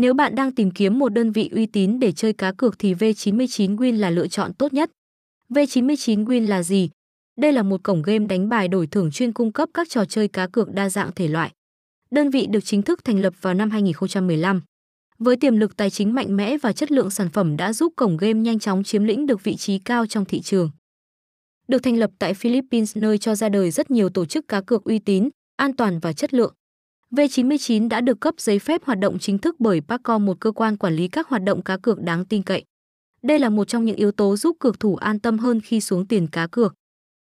Nếu bạn đang tìm kiếm một đơn vị uy tín để chơi cá cược thì V99 Win là lựa chọn tốt nhất. V99 Win là gì? Đây là một cổng game đánh bài đổi thưởng chuyên cung cấp các trò chơi cá cược đa dạng thể loại. Đơn vị được chính thức thành lập vào năm 2015. Với tiềm lực tài chính mạnh mẽ và chất lượng sản phẩm đã giúp cổng game nhanh chóng chiếm lĩnh được vị trí cao trong thị trường. Được thành lập tại Philippines nơi cho ra đời rất nhiều tổ chức cá cược uy tín, an toàn và chất lượng. V99 đã được cấp giấy phép hoạt động chính thức bởi Pacom, một cơ quan quản lý các hoạt động cá cược đáng tin cậy. Đây là một trong những yếu tố giúp cược thủ an tâm hơn khi xuống tiền cá cược.